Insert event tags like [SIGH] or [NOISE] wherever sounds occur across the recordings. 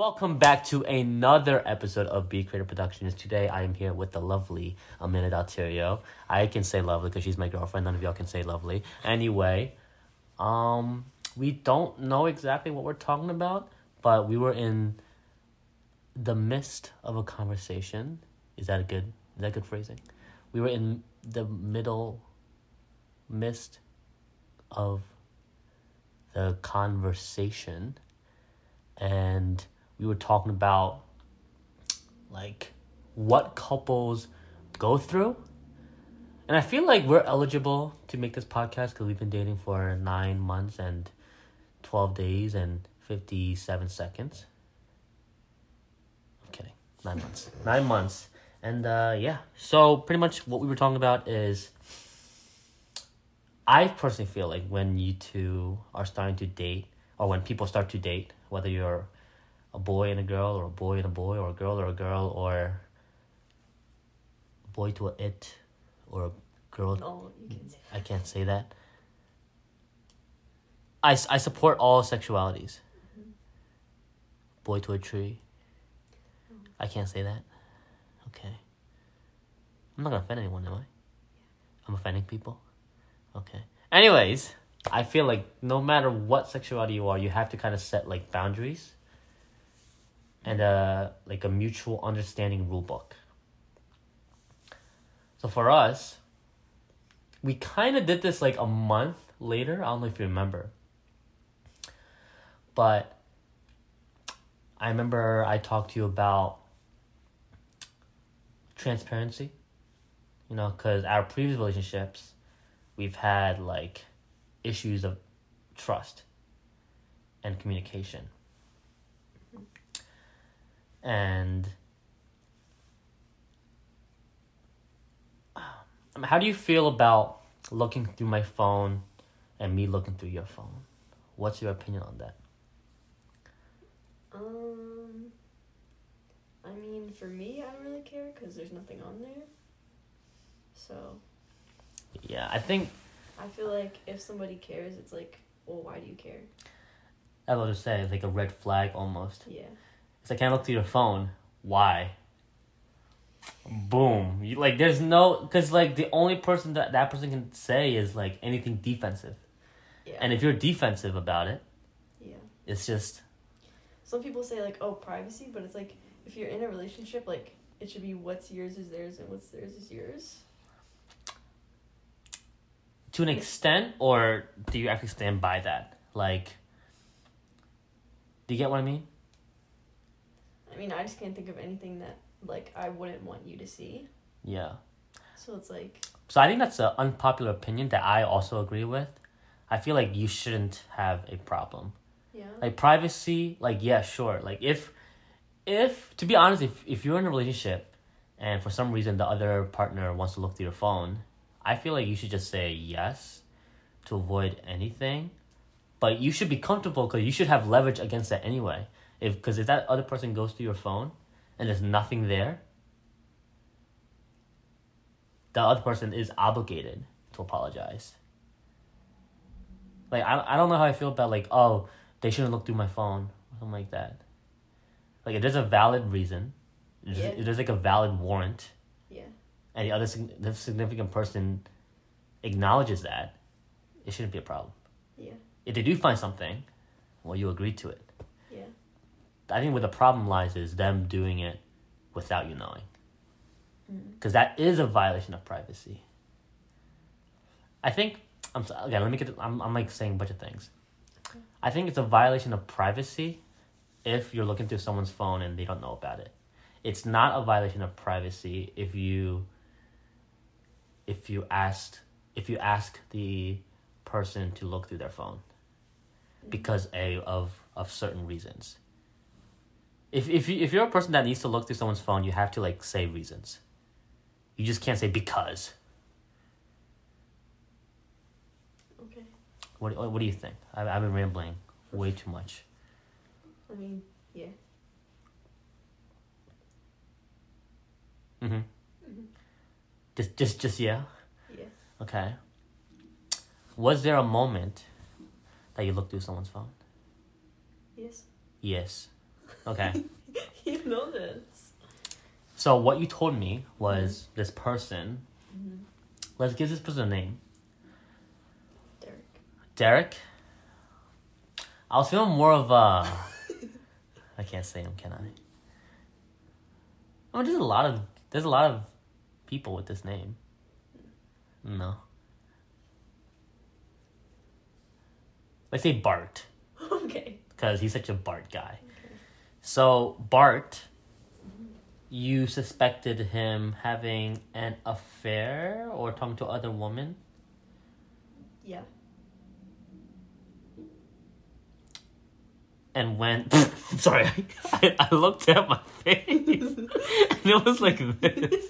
Welcome back to another episode of Be Creative Productions. Today I am here with the lovely Amanda Dalterio. I can say lovely because she's my girlfriend. None of y'all can say lovely. Anyway, um, we don't know exactly what we're talking about, but we were in the midst of a conversation. Is that a good? Is that good phrasing? We were in the middle, midst of the conversation, and we were talking about like what couples go through. And I feel like we're eligible to make this podcast because we've been dating for nine months and 12 days and 57 seconds. I'm kidding. Nine months. Nine months. And uh, yeah. So pretty much what we were talking about is I personally feel like when you two are starting to date, or when people start to date, whether you're a boy and a girl, or a boy and a boy, or a girl or a girl, or a boy to a it, or a girl. No, you can say I can't say that. i, I support all sexualities. Mm-hmm. Boy to a tree. Mm. I can't say that. Okay. I'm not gonna offend anyone, am I? I'm offending people? Okay. Anyways, I feel like no matter what sexuality you are, you have to kind of set like boundaries and uh like a mutual understanding rule book. So for us, we kind of did this like a month later. I don't know if you remember. But I remember I talked to you about transparency. You know, because our previous relationships, we've had like issues of trust and communication. And um, how do you feel about looking through my phone and me looking through your phone? What's your opinion on that? Um, I mean, for me, I don't really care because there's nothing on there. So Yeah, I think I feel like if somebody cares, it's like, well, why do you care? I was just say like a red flag almost. Yeah. It's like, can I look through your phone? Why? Boom. You, like, there's no, because like the only person that that person can say is like anything defensive, Yeah. and if you're defensive about it, yeah. it's just Some people say like, oh, privacy, but it's like if you're in a relationship, like it should be what's yours is theirs and what's theirs is yours. to an extent, or do you actually stand by that? Like, do you get what I mean? I mean, I just can't think of anything that like I wouldn't want you to see. Yeah. So it's like, So I think that's an unpopular opinion that I also agree with. I feel like you shouldn't have a problem. yeah. Like privacy, like yeah, sure. Like if if to be honest, if if you're in a relationship and for some reason the other partner wants to look through your phone, I feel like you should just say yes to avoid anything. But you should be comfortable because you should have leverage against that anyway. If because if that other person goes through your phone and there's nothing there, the other person is obligated to apologize. Like I, I don't know how I feel about like oh they shouldn't look through my phone or something like that. Like if there's a valid reason, if there's- Yeah. if there's like a valid warrant, Yeah. and the other the significant person acknowledges that, it shouldn't be a problem. Yeah. If they do find something, well, you agree to it. I think where the problem lies is them doing it without you knowing, Mm. because that is a violation of privacy. I think I'm so- okay. Let me get. I'm I'm like saying a bunch of things. Okay. I think it's a violation of privacy if you're looking through someone's phone and they don't know about it. It's not a violation of privacy if you if you asked if you ask the person to look through their phone because a of of certain reasons. If if you if you're a person that needs to look through someone's phone, you have to like say reasons. You just can't say because. Okay. What what do you think? I I've been rambling way too much. I mean, yeah. Mhm. Mhm. Just just just yeah. Yeah. Okay. Was there a moment that you looked through someone's phone? Yes. Yes. Okay. [LAUGHS] you know this. So what you told me was this person. Mhm. Let's give this person a name. Derek. Derek. I was feeling more of a. I can't say him, can I? Oh, there's a lot of there's a lot of people with this name. No. Let's say Bart, [LAUGHS] Okay. because he's such a Bart guy. So Bart, you suspected him having an affair or talking to other women. Yeah. and went. [LAUGHS] sorry, I, I looked at my face [LAUGHS] and it was like this.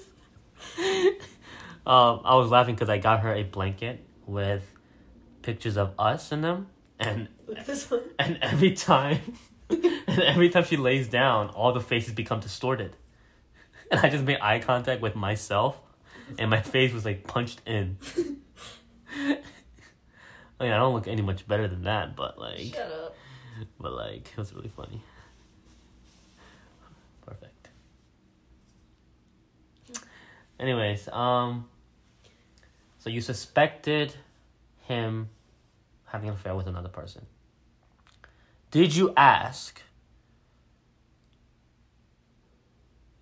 Um, I was laughing because I got her a blanket with pictures of us in them, and and every time, [LAUGHS] and every time she lays down, all the faces become distorted, and I just made eye contact with myself, and my face was like punched in. [LAUGHS] I mean, I don't look any much better than that, but like. Shut up. But like, it was really funny. Perfect. Anyways, um, so you suspected him having an affair with another person. Did you ask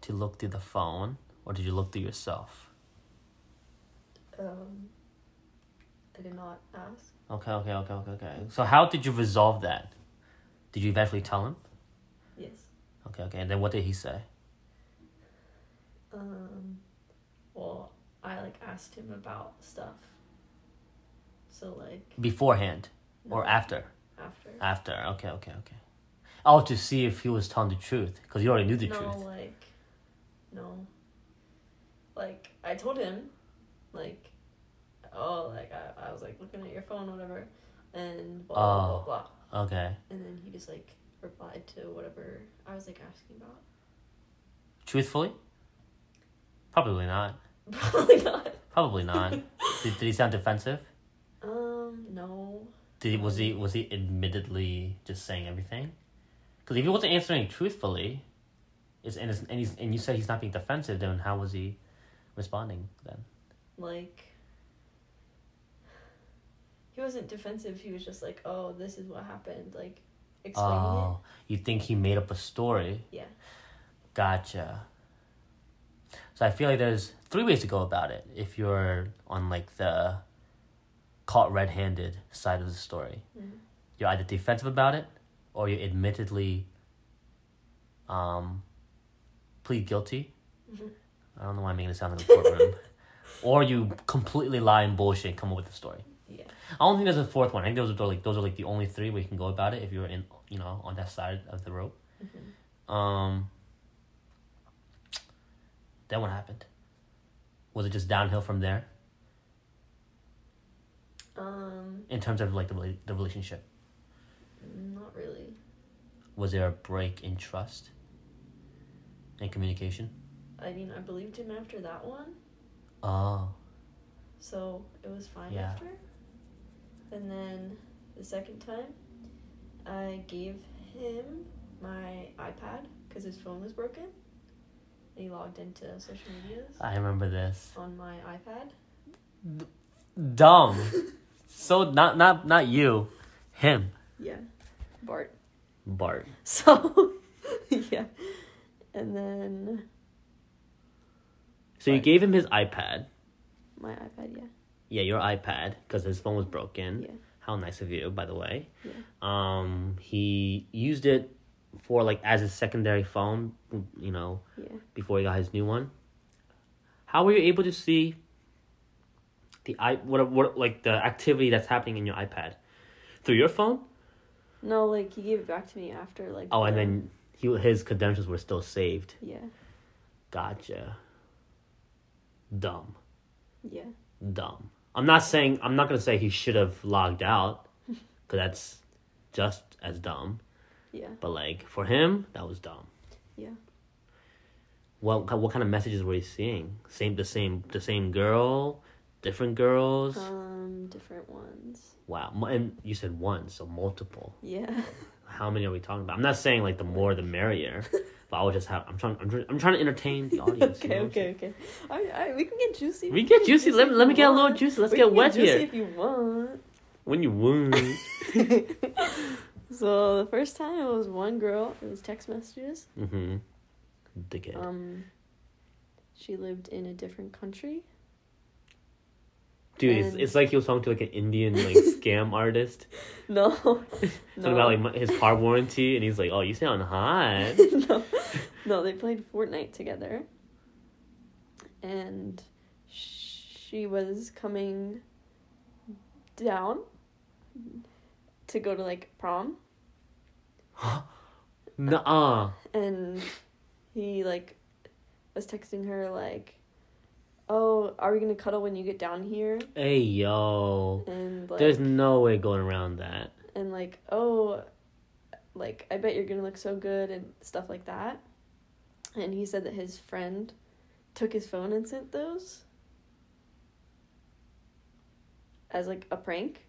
to look through the phone, or did you look through yourself? Um. I did not ask. Okay, okay, okay, okay, okay. So how did you resolve that? Did you eventually tell him? Yes. Okay, okay. And then what did he say? Um. Well, I like asked him about stuff. So like. Beforehand or after? After. After. Okay, okay, okay. Oh, to see if he was telling the truth, because you already knew the no, truth. like. No. Like I told him, like, oh, like I, I was like looking at your phone, whatever, and blah blah Oh. blah blah. Okay. And then he just like replied to whatever I was like asking about. Truthfully? Probably not. [LAUGHS] Probably not. Probably not. [LAUGHS] did, did he sound defensive? Um, no. Did he, was he was he admittedly just saying everything? Because if he wasn't answering truthfully, it's and, it's, and he's and you said he's not being defensive, then how was he responding then? Like he wasn't defensive, he was just like, Oh, this is what happened, like explaining it. Oh, you think he made up a story? Yeah. Gotcha. So I feel like there's three ways to go about it if you're on like the caught red-handed side of the story. Mhm. You're either defensive about it or you admittedly um plead guilty. Mhm. I don't know why I'm making it sound like a courtroom. [LAUGHS] or you completely lie and bullshit and come up with a story. Yeah. I don't think there's a fourth one. I think those are like those are like the only three where you can go about it if you're in you know on that side of the rope. Mhm. Um. Then what happened? Was it just downhill from there Um, in terms of like the the relationship? not really. Was there a break in trust and communication? I mean, I believed him after that one, Oh, so it was fine Yeah. after. And then the second time, I gave him my iPad because his phone was broken. And he logged into social medias I remember this. on my iPad. Dumb. [LAUGHS] so not not not you, him, Yeah. Bart. Bart. [LAUGHS] So, [LAUGHS] yeah. And then So you Right. gave him his iPad. my iPad, yeah. Yeah, your iPad because his phone was broken. Yeah. How nice of you, by the way. Yeah. Um, he used it for like as a secondary phone, you know, Yeah. before he got his new one. How were you able to see the i what what like the activity that's happening in your iPad through your phone? No, like he gave it back to me after like Oh, and then he his credentials were still saved. Yeah. Gotcha. Dumb, Yeah. dumb. I'm not saying I'm not gonna say he should have logged out, [LAUGHS] because that's just as dumb. Yeah. But like for him, that was dumb. Yeah. What what kind of messages were you seeing? Same the same the same girl, different girls. Um, different ones. Wow, and you said one, so multiple. Yeah. How many are we talking about? I'm not saying like the more the merrier, but I'll just have. I'm trying. I'm, tr- I'm trying to entertain the [LAUGHS] audience. you okay, know? okay, okay. All right, all right, we can get juicy. We get juicy. Let, let me you get a little juicy. Let's We get wet juicy here. if you want. When you won. [LAUGHS] so the first time it was one girl. It was text messages. mm-hmm. Dickhead. Um, she lived in a different country. Dude, it's, and- it's like he was talking to like an Indian like [LAUGHS] scam artist. No, [LAUGHS] Something [LAUGHS] no, about like his car warranty, and he's like, "Oh, you sound hot." no, no. They played Fortnite together, and she was coming down to go to like prom, [GASPS] Nuh-uh. and he like was texting her like, "Oh, are we gonna cuddle when you get down here?" Hey yo. And like, There's no way going around that. and like, "Oh, like I bet you're gonna look so good" and stuff like that. And he said that his friend took his phone and sent those as like a prank.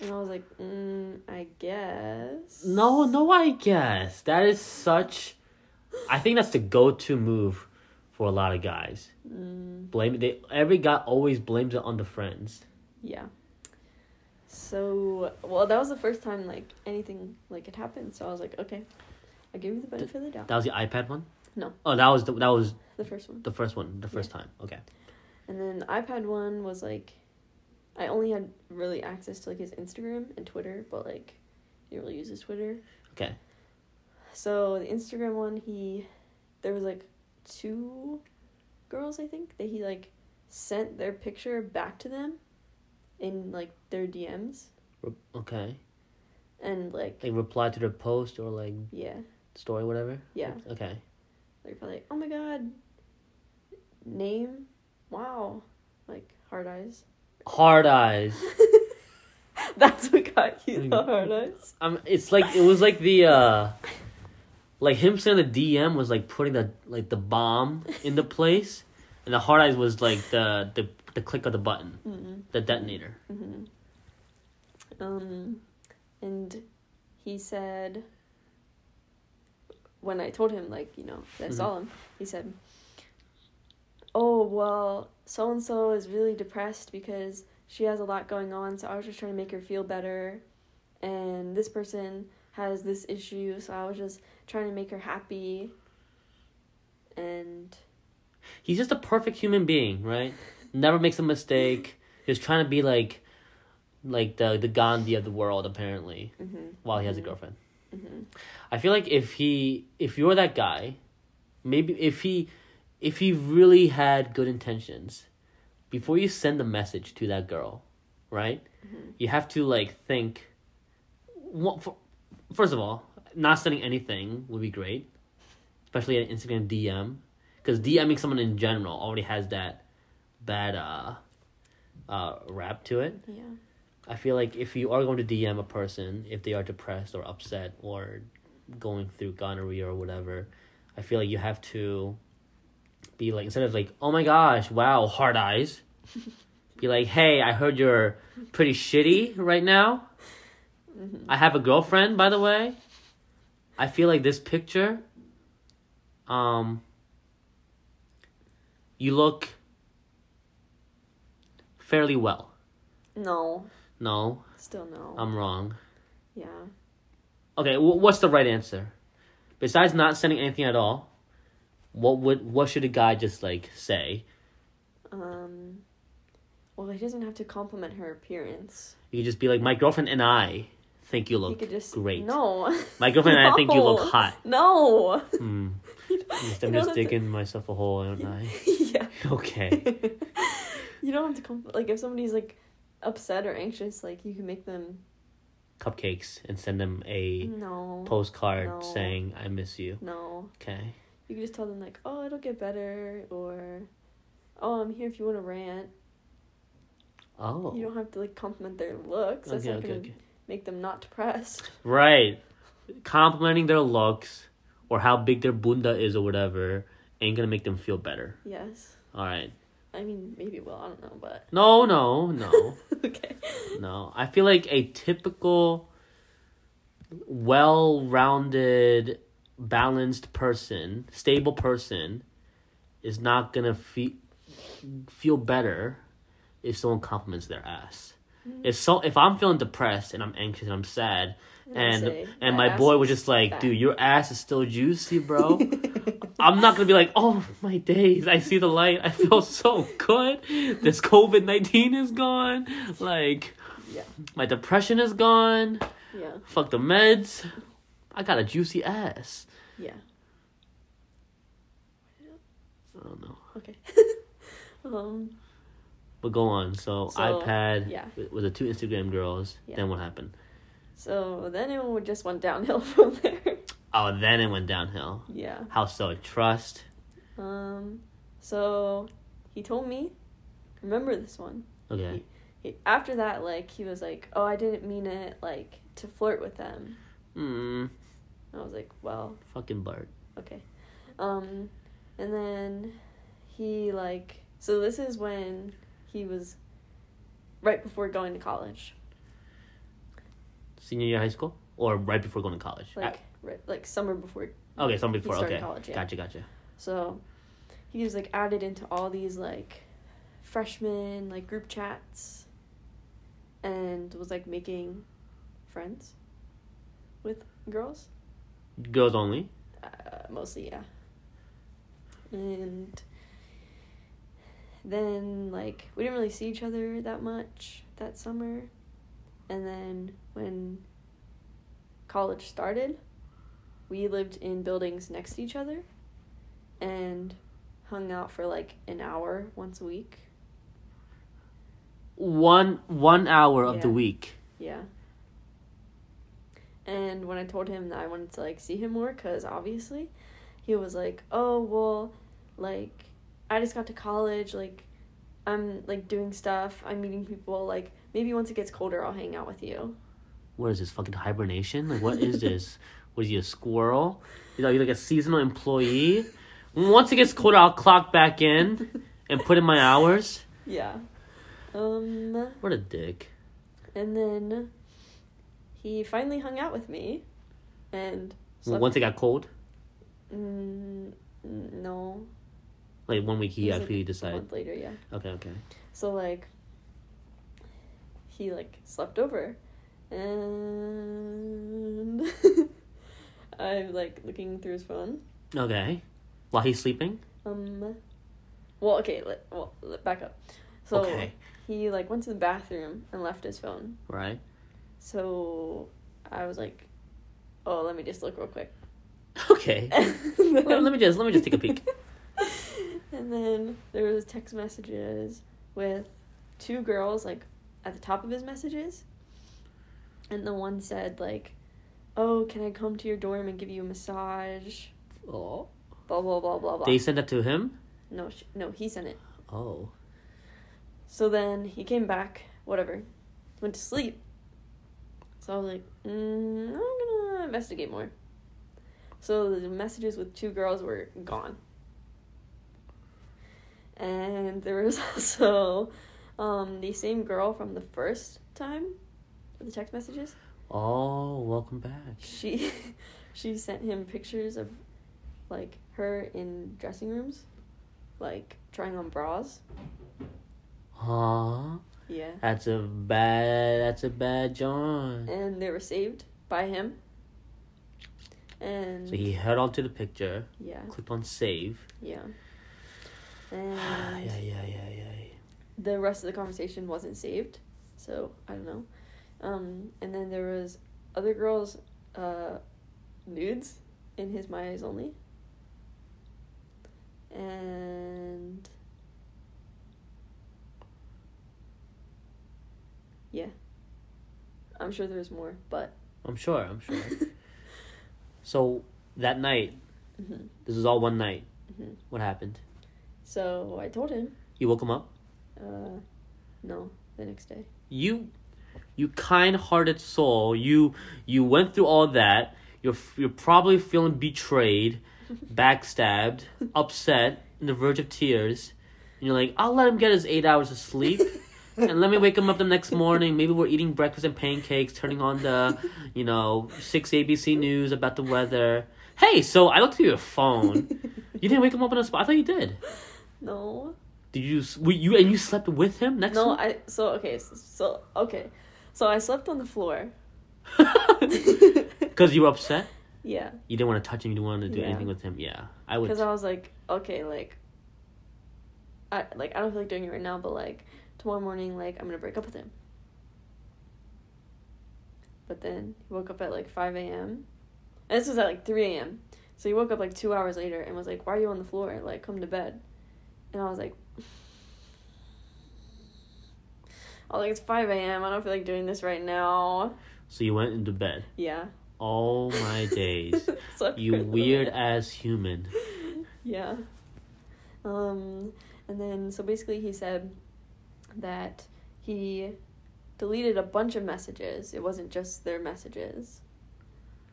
And I was like, mm, I guess. No, no, I guess that is such. I think that's the go-to move for a lot of guys. Mm, Blame they. Every guy always blames it on the friends. yeah. So, well, that was the first time like anything like it happened. So I was like, okay, I give you the benefit of the doubt. That was the iPad one. No. Oh, that was the, that was The first one. the first one. The first time. Okay. And then the iPad one was like, I only had really access to like his Instagram and Twitter, but like, he really use his Twitter. Okay. So the Instagram one, he, there was like two girls I think that he like sent their picture back to them, in like their DMs Okay. and like Like replied to their post or like yeah story, whatever. yeah Okay. like probably like, oh my god, name, wow, like hard eyes. Hard eyes. [LAUGHS] That's what got you the hard eyes. Um, it's like it was like the uh, [LAUGHS] like him sending the DM was like putting the like the bomb into place, and the hard eyes was like the the the click of the button, Mm-hmm. the detonator. hmm Um, and he said, when I told him, like, you know, that I saw him, he said, Oh, well, so and so is really depressed because she has a lot going on, so I was just trying to make her feel better. And this person has this issue, so I was just trying to make her happy. And He's just a perfect human being, right? Never makes a mistake. He's trying to be like, like the the Gandhi of the world, apparently, mhm, while he has a Mhm. girlfriend. mhm. I feel like if he if you're that guy, maybe if he if he really had good intentions, before you send the message to that girl, right? Mhm. You have to like think. What for, first of all, not sending anything would be great, especially an Instagram DM, because DMing someone in general already has that bad uh, uh, rap to it. yeah. I feel like if you are going to DM a person, if they are depressed or upset or going through gonorrhea or whatever, I feel like you have to be like instead of like, oh my gosh, wow, hard eyes. [LAUGHS] be like, hey, I heard you're pretty shitty right now. Mhm. I have a girlfriend, by the way. I feel like this picture, um, you look fairly well. No, No, still no. I'm wrong. yeah. Okay, wh- what's the right answer? Besides not sending anything at all, what would what should a guy just like say? Um, well, he doesn't have to compliment her appearance. You could just be like, my girlfriend and I think you look could just great. No, [LAUGHS] My girlfriend and I think you look hot. no. Hmm. [LAUGHS] Just- I'm You just have to- digging myself a hole, aren't I? [LAUGHS] yeah. Okay. you don't have to compl- like if somebody's like upset or anxious, like you can make them Cupcakes and send them a no, postcard No. saying I miss you. no. Okay. You can just tell them like, oh, it'll get better, or oh, I'm here if you want to rant. Oh. You don't have to like compliment their looks. That's okay, not okay, gonna okay. Make them not depressed. Right. Complimenting their looks or how big their bunda is or whatever ain't gonna make them feel better. Yes. All right. I mean, maybe it will. I don't know, but No, no, no, [LAUGHS] okay. no. I feel like a typical, well-rounded, balanced person, stable person, is not gonna feel feel better if someone compliments their ass. If so, if I'm feeling depressed and I'm anxious and I'm sad, and say, and "My my boy was just like, fat." dude, your ass is still juicy, bro. [LAUGHS] I'm not gonna be like, oh my days, I see the light, I feel [LAUGHS] so good. This COVID nineteen is gone. Like, Yeah. my depression is gone. Yeah. Fuck the meds. I got a juicy ass. Yeah. I don't know, Okay. [LAUGHS] um. But go on. So, So, iPad yeah. with, with the two Instagram girls. Yeah. Then what happened? So then it just went downhill [LAUGHS] from there. Oh, then it went downhill. yeah. How so? Trust. Um. So he told me, remember this one. Okay. He, after that, like he was like, "Oh, I didn't mean it, like to flirt with them." Hmm. I was like, "Well, Fucking Bart. okay." Um, and then he like so this is when he was right before going to college, Senior year of high school, or right before going to college? like right, like summer before. Okay, he before. Okay. college, yeah. Gotcha. Gotcha. So he was like added into all these like freshman like group chats and was like making friends with girls. Girls only. Uh, mostly, yeah. And then like we didn't really see each other that much that summer. And then when college started, we lived in buildings next to each other and hung out for like an hour once a week. One one hour of the week. Yeah. And when I told him that I wanted to like see him more, cause obviously, he was like, "Oh well, like, I just got to college. Like, I'm like doing stuff. I'm meeting people. Like, maybe once it gets colder, I'll hang out with you." What is this fucking hibernation? Like what is [LAUGHS] this? Was he a squirrel? You know, you like a seasonal employee. Once it gets colder, I'll clock back in and put in my hours. Yeah. Um. What a dick. And then he finally hung out with me, and slept- Once it got cold, Mm, no. Like one week he was, like, actually A decided. month later, yeah. Okay, okay. So like he like slept over and [LAUGHS] I'm like looking through his phone. Okay. While he's sleeping. Um well okay, let, well let, back up. So Okay. he like went to the bathroom and left his phone. Right. So I was like, "Oh, let me just look real quick." Okay. [LAUGHS] let, let me just let me just take a peek. [LAUGHS] and then there was text messages with two girls like at the top of his messages. And the one said like oh can i come to your dorm and give you a massage? Oh. blah blah blah blah blah. They sent that to him. no sh- no he sent it. Oh. so then he came back whatever went to sleep. So i was like mm, i'm gonna investigate more. So the messages with two girls were gone and there was [LAUGHS] also um, the same girl from the first time the text messages Oh, welcome back. she [LAUGHS] she sent him pictures of like her in dressing rooms like trying on bras Huh? yeah That's a bad. That's a bad John. and they were saved by him and So he held on to the picture, yeah clicked on save. yeah, and yeah, yeah, yeah. the rest of the conversation wasn't saved so i don't know um and then there was other girls uh nudes in his my eyes only and yeah i'm sure there's more but I'm sure. I'm sure. [LAUGHS] so that night, mhm, this was all one night. mhm. What happened? So i told him You woke him up. uh no the next day You, you kind-hearted soul. You you went through all that. You're you're probably feeling betrayed, [LAUGHS] backstabbed, upset, on the verge of tears, And you're like, I'll let him get his eight hours of sleep. [LAUGHS] and let me wake him up the next morning. Maybe we're eating breakfast and pancakes, turning on the, you know, six ABC news about the weather. Hey, so I looked at your phone. [LAUGHS] You didn't wake him up on the spot. I thought you did. No. Did you? Were you and you slept with him next? No, to I so okay, so, so okay. So I slept on the floor. [LAUGHS] Because you were upset. Yeah. You didn't want to touch him. You didn't want to do Yeah. anything with him. Yeah, I would. Because I was like, okay, like, I like I don't feel like doing it right now, but like tomorrow morning, like I'm gonna break up with him. But then he woke up at like five a.m. And this was at like three a.m. So he woke up like two hours later and was like, "Why are you on the floor? Like, come to bed." And I was like, "I was like, it's five a.m. I don't feel like doing this right now." So you went into bed. Yeah. All my [LAUGHS] days. You for a little weird ass human. Yeah. Um, and then so basically he said that he deleted a bunch of messages. It wasn't just their messages.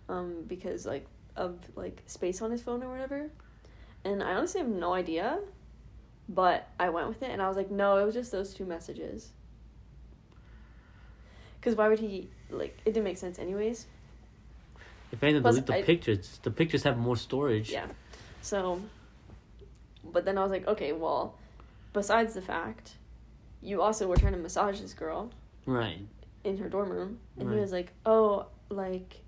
Um, because like of like space on his phone or whatever. And I honestly have no idea. But I went with it and I was like, no, it was just those two messages. Cause why would he like it didn't make sense anyways. If anything, delete the I- pictures. The pictures have more storage. Yeah. So, but then I was like, okay, well, besides the fact, you also were trying to massage this girl Right. in her dorm room, and he was like, oh, like,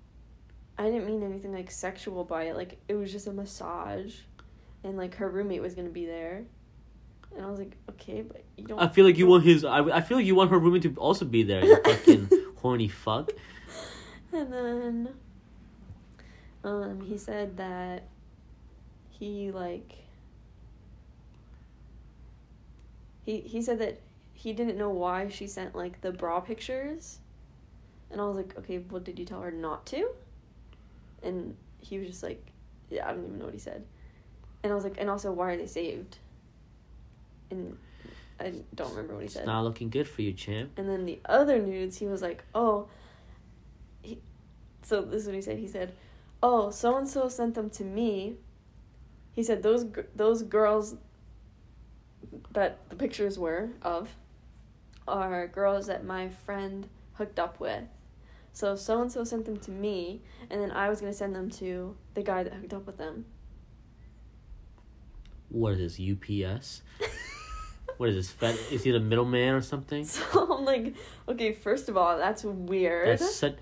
I didn't mean anything like sexual by it. Like, it was just a massage, and like her roommate was gonna be there, and I was like, okay, but you don't. I feel like you want his. I, I feel like you want her roommate to also be there. You [LAUGHS] fucking horny fuck. And then, um, he said that he like he he said that he didn't know why she sent like the bra pictures, and I was like, okay, what did you tell her not to? And he was just like, yeah, I don't even know what he said, and I was like, and also, why are they saved? And I don't remember what he It's said. not looking good for you, champ. And then the other nudes, he was like, "Oh." He, so this is what he said. He said, "Oh, so and so sent them to me." He said those those girls that the pictures were of are girls that my friend hooked up with. So so and so sent them to me, and then I was gonna send them to the guy that hooked up with them. What is this? UPS? [LAUGHS] what is this? Fed, is he the middleman or something? [LAUGHS] So I'm like, okay, first of all, that's weird. That's such.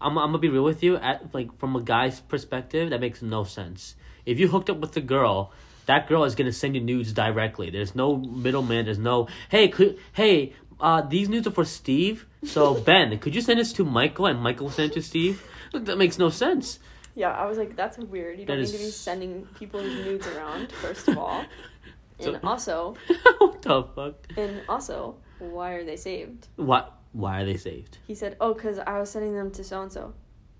I'm, I'm gonna be real with you. At like from a guy's perspective, that makes no sense. If you hooked up with a girl, that girl is gonna send you nudes directly. There's no middleman. There's no hey, could, hey, uh, these nudes are for Steve. So [LAUGHS] Ben, could you send this to Michael and Michael send it to Steve? That makes no sense. Yeah, I was like, that's weird. You don't That need to be sending people's nudes around, first of all. [LAUGHS] And also, what the fuck? and also, why are they saved? Why? Why are they saved? He said, oh, because I was sending them to so and so.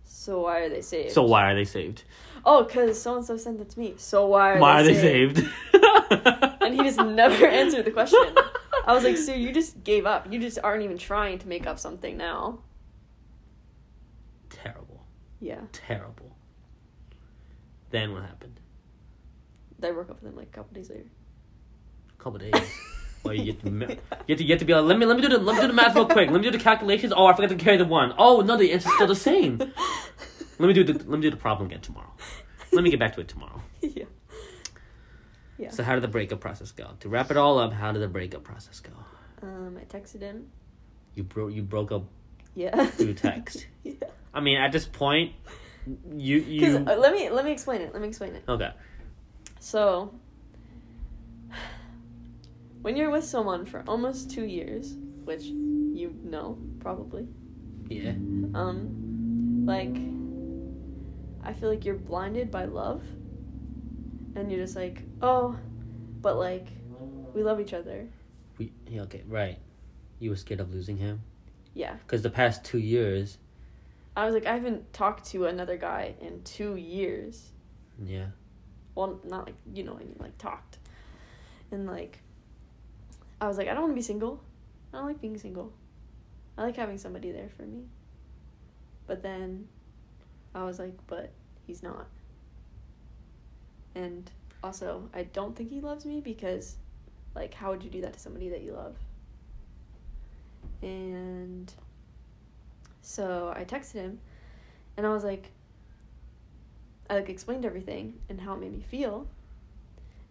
So why are they saved? So why are they saved? Oh, because so and so sent it to me. So why are why they are they saved? [LAUGHS] And he just never [LAUGHS] answered the question. I was like, so you just gave up. You just aren't even trying to make up something now. Terrible. Yeah. Terrible. Then what happened? I broke up with him like a couple days later. A couple days. [LAUGHS] Well, you get to you get to you get to be like, let me let me do the let me do the math real quick. Let me do the calculations. Oh, I forgot to carry the one. Oh no, the answer's still the same. Let me do the let me do the problem again tomorrow. Let me get back to it tomorrow. [LAUGHS] yeah. Yeah. So how did the breakup process go? To wrap it all up, how did the breakup process go? Um, I texted him. You broke you broke up Yeah. through [LAUGHS] text. yeah. I mean, at this point, you you uh, let me let me explain it. Let me explain it. okay. So, when you're with someone for almost two years, which you know probably, Yeah. um, like, I feel like you're blinded by love, and you're just like, oh, but like, we love each other. We, yeah. Okay. Right. You were scared of losing him Yeah. because the past two years. I was like, I haven't talked to another guy in two years. Yeah. well not like you know I mean like talked and like I was like I don't want to be single I don't like being single I like having somebody there for me but then I was like but he's not and also I don't think he loves me because Like, how would you do that to somebody that you love? And so I texted him and I was like, I like explained everything and how it made me feel.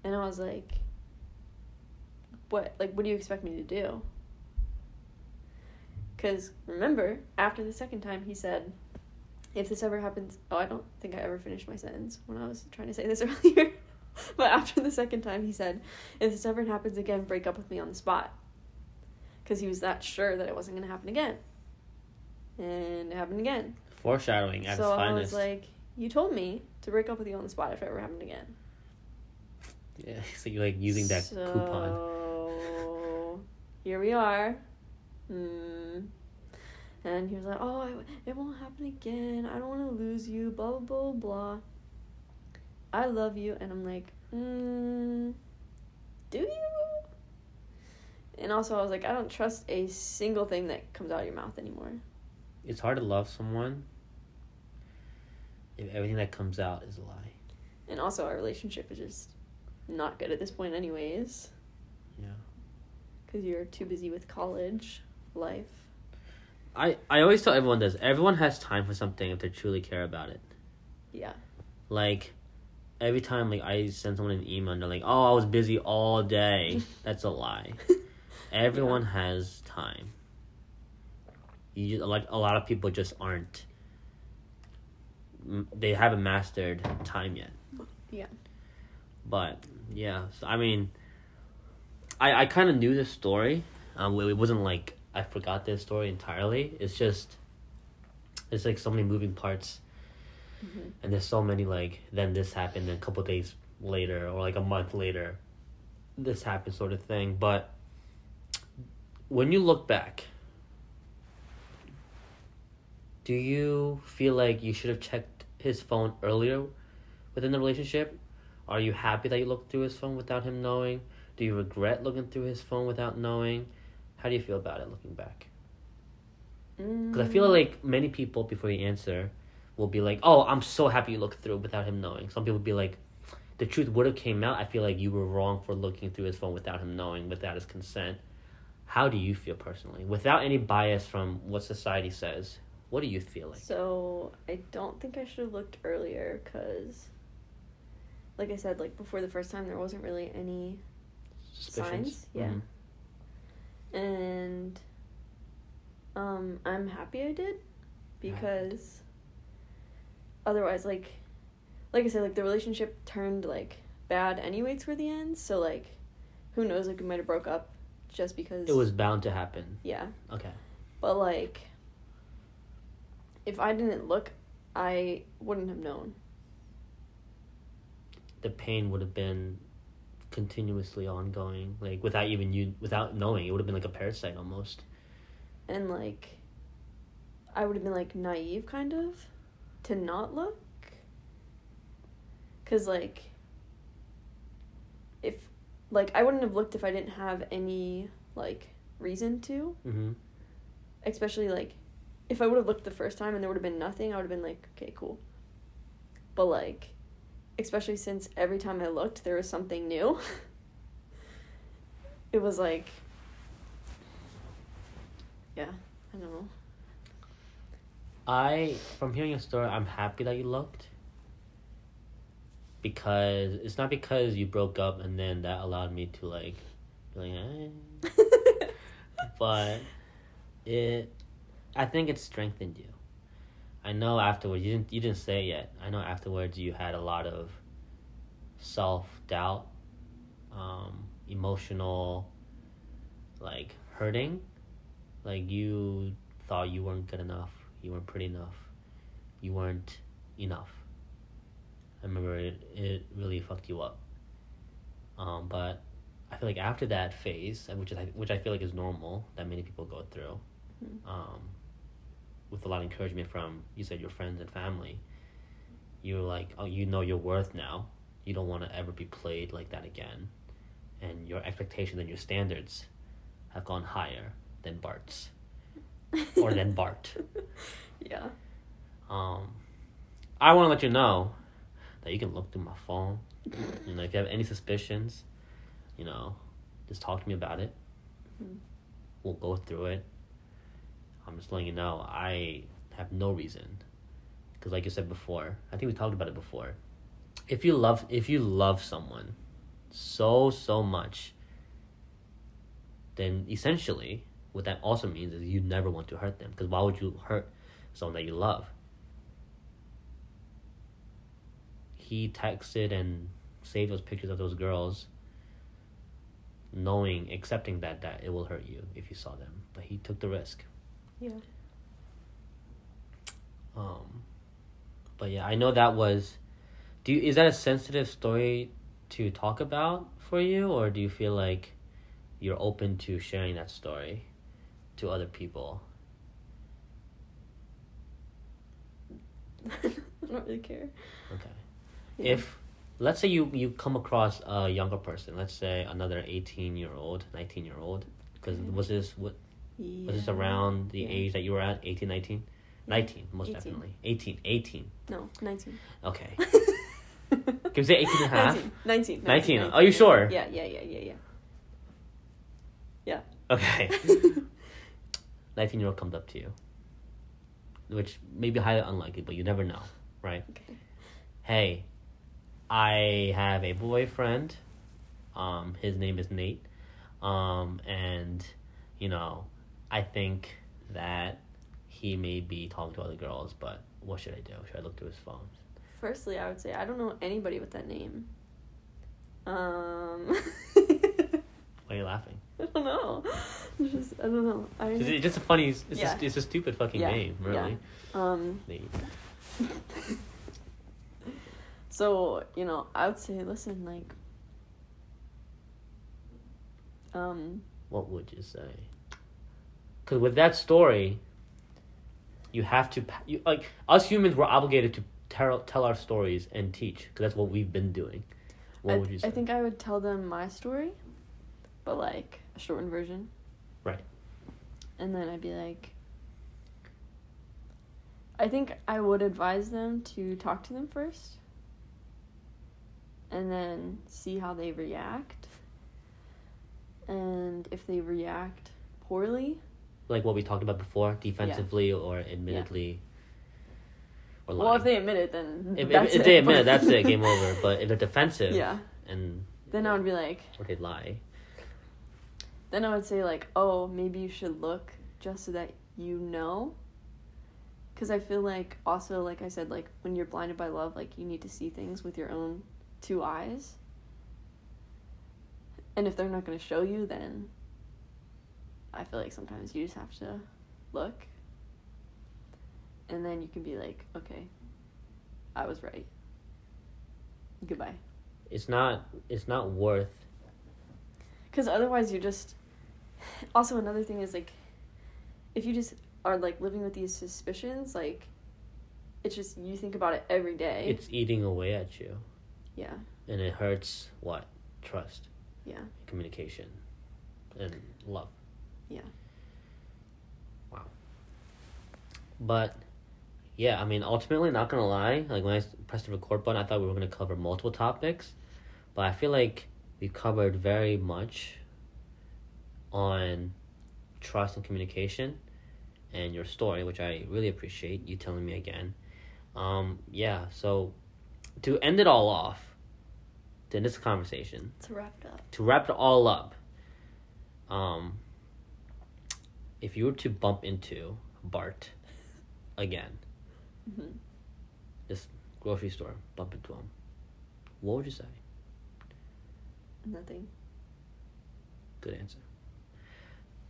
And I was like, what, like, what do you expect me to do? Because remember, after the second time, he said, if this ever happens, oh, I don't think I ever finished my sentence when I was trying to say this [LAUGHS] earlier. but after the second time, he said, if this ever happens again, break up with me on the spot. Because he was that sure that it wasn't going to happen again. And it happened again. Foreshadowing at so its I was like, you told me to break up with you on the spot if it ever happened again. yeah, [LAUGHS] so you're like using that coupon. Here we are. Hmm. And he was like, "Oh, it, it won't happen again. I don't want to lose you." Blah blah blah blah. I love you, and I'm like, mm, "Do you?" And also, I was like, "I don't trust a single thing that comes out of your mouth anymore." It's hard to love someone if everything that comes out is a lie. And also, our relationship is just not good at this point, anyways. Because you're too busy with college life. I, I always tell everyone this. Everyone has time for something if they truly care about it. Yeah. Like every time like I send someone an email and they're like, "Oh, I was busy all day." [LAUGHS] That's a lie. [LAUGHS] Everyone has time. You just, like a lot of people just aren't. They haven't mastered time yet. Yeah. But yeah, so, I mean, I I kind of knew this story. Um, it wasn't like I forgot this story entirely. It's just, it's like so many moving parts Mhm. and there's so many like then this happened and a couple days later or like a month later this happened sort of thing but when you look back do you feel like you should have checked his phone earlier within the relationship are you happy that you looked through his phone without him knowing do you regret looking through his phone without knowing how do you feel about it looking back because I feel Mm. like many people, before you answer, will be like, "Oh, I'm so happy you looked through without him knowing." Some people will be like, "The truth would have came out." I feel like you were wrong for looking through his phone without him knowing, without his consent. How do you feel personally, without any bias from what society says? What do you feel like? So I don't think I should have looked earlier because, like I said, like before the first time, there wasn't really any, signs? Yeah. Mhm. and um, I'm happy I did because otherwise, like, like I said, like the relationship turned like bad anyway toward the end. So like, who knows? Like we might have broke up just because It was bound to happen. yeah. Okay. But like, if I didn't look, I wouldn't have known. The pain would have been continuously ongoing, like without even you, without knowing. It would have been like a parasite almost. and like I would have been like naive kind of to not look cuz like if like I wouldn't have looked if I didn't have any like reason to Mm-hmm. especially like if I would have looked the first time and there would have been nothing I would have been like okay cool but like especially since every time I looked there was something new [LAUGHS] it was like yeah I don't know I, from hearing your story, I'm happy that you looked. Because it's not because you broke up and then that allowed me to like, be like, eh. [LAUGHS] but it, I think it strengthened you. I know afterwards you didn't you didn't say it yet. I know afterwards you had a lot of self doubt, um, emotional, like hurting, like you thought you weren't good enough, you weren't pretty enough, you weren't enough. I remember it it really fucked you up. Um, but I feel like after that phase, which is which I feel like is normal that many people go through, Mhm. um, with a lot of encouragement from you said your friends and family, you're like, oh, you know your worth now. You don't want to ever be played like that again, and your expectations and your standards have gone higher than Bart's [LAUGHS] or than Bart. yeah Um, I want to let you know that you can look through my phone. You know, if you have any suspicions, you know, Just talk to me about it. Mhm. We'll go through it. I'm just letting you know I have no reason, because like you said before, I think we talked about it before. If you love, if you love someone so so much, then essentially what that also means is you never want to hurt them. Because why would you hurt someone that you love? He texted and saved those pictures of those girls knowing accepting that that it will hurt you if you saw them but he took the risk Yeah. um but yeah i know that was do you is that a sensitive story to talk about for you or do you feel like you're open to sharing that story to other people [LAUGHS] I don't really care. okay Yeah. if let's say you you come across a younger person let's say another 18 year old 19 year old because Okay. was this what was this around the Yeah. age that you were at 18 19 19 most 18. definitely 18 18 No, 19. okay [LAUGHS] can we say 18 and a half 19. 19. 19. Are you sure? Yeah, yeah, yeah, yeah, yeah, yeah. okay [LAUGHS] 19 year old comes up to you which may be highly unlikely but you never know right Okay. hey i have a boyfriend um his name is nate um and you know i think that he may be talking to other girls but what should i do should i look through his phone Firstly, I would say I don't know anybody with that name. Um, [LAUGHS] why are you laughing I don't know. It's just I don't know. I it's it's just a funny it's, Yeah. a, it's a stupid fucking Yeah, name really Yeah. um. [LAUGHS] So you know, I would say, listen, like, um, what would you say? Because with that story, you have to you like us humans. We're obligated to tell tell our stories and teach because that's what we've been doing. What I, would you say? I think I would tell them my story, but like a shortened version. Right. And then I'd be like, I think I would advise them to talk to them first, and then see how they react. And if they react poorly, like what we talked about before, defensively or admittedly. Or lying. well, if they admit it, then if, if- if they admit it, that's it, [LAUGHS] game over. But if they're defensive, yeah. and Then I would be like, or they lie, then I would say like, oh, maybe you should look just so that you know. Because I feel like also, like I said, like when you're blinded by love, like you need to see things with your own two eyes. And if they're not going to show you, then I feel like sometimes you just have to look. And then you can be like, okay, I was right. Goodbye. it's not it's not worth. Because otherwise, you're just. Also, another thing is like, if you just are like living with these suspicions, like, it's just you think about it every day. It's eating away at you, yeah, and it hurts what trust, yeah, communication, and love. Yeah. Wow. But yeah, I mean, ultimately, not gonna lie. Like when I pressed the record button, I thought we were gonna cover multiple topics, but I feel like we covered very much on trust and communication, and your story, which I really appreciate you telling me again. Um, yeah. So to end it all off, to end this conversation, To wrap it up. to wrap it all up, um, if you were to bump into Bart again, hmm this grocery store, bump into him, what would you say? Nothing. Good answer.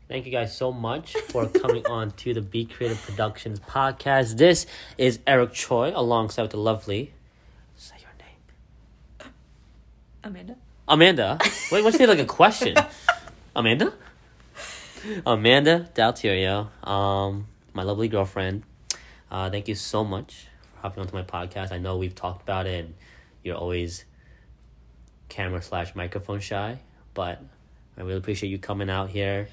Thank you guys so much for coming on to the Be Creative Productions podcast. This is Eric Choi alongside with the lovely. Say your name. Amanda. Amanda. Wait, what's it like a question? [LAUGHS] Amanda? Amanda Dalterio, um, my lovely girlfriend. Uh, thank you so much for hopping onto my podcast. I know we've talked about it and you're always camera slash microphone shy, but I really appreciate you coming out here.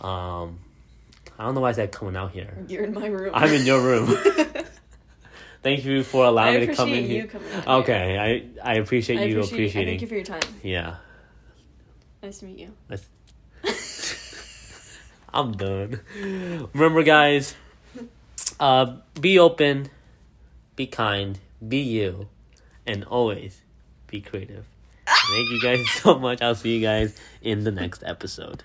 Um, I don't know why I said coming out here. You're in my room. I'm in your room. [LAUGHS] Thank you for allowing I me to come in here. coming out Okay, I I appreciate I you appreciate, appreciating. thank you for your time. Yeah. Nice to meet you. I'm done. Remember, guys, uh, be open, be kind, be you, and always be creative. Thank you guys [LAUGHS] so much. I'll see you guys in the next episode.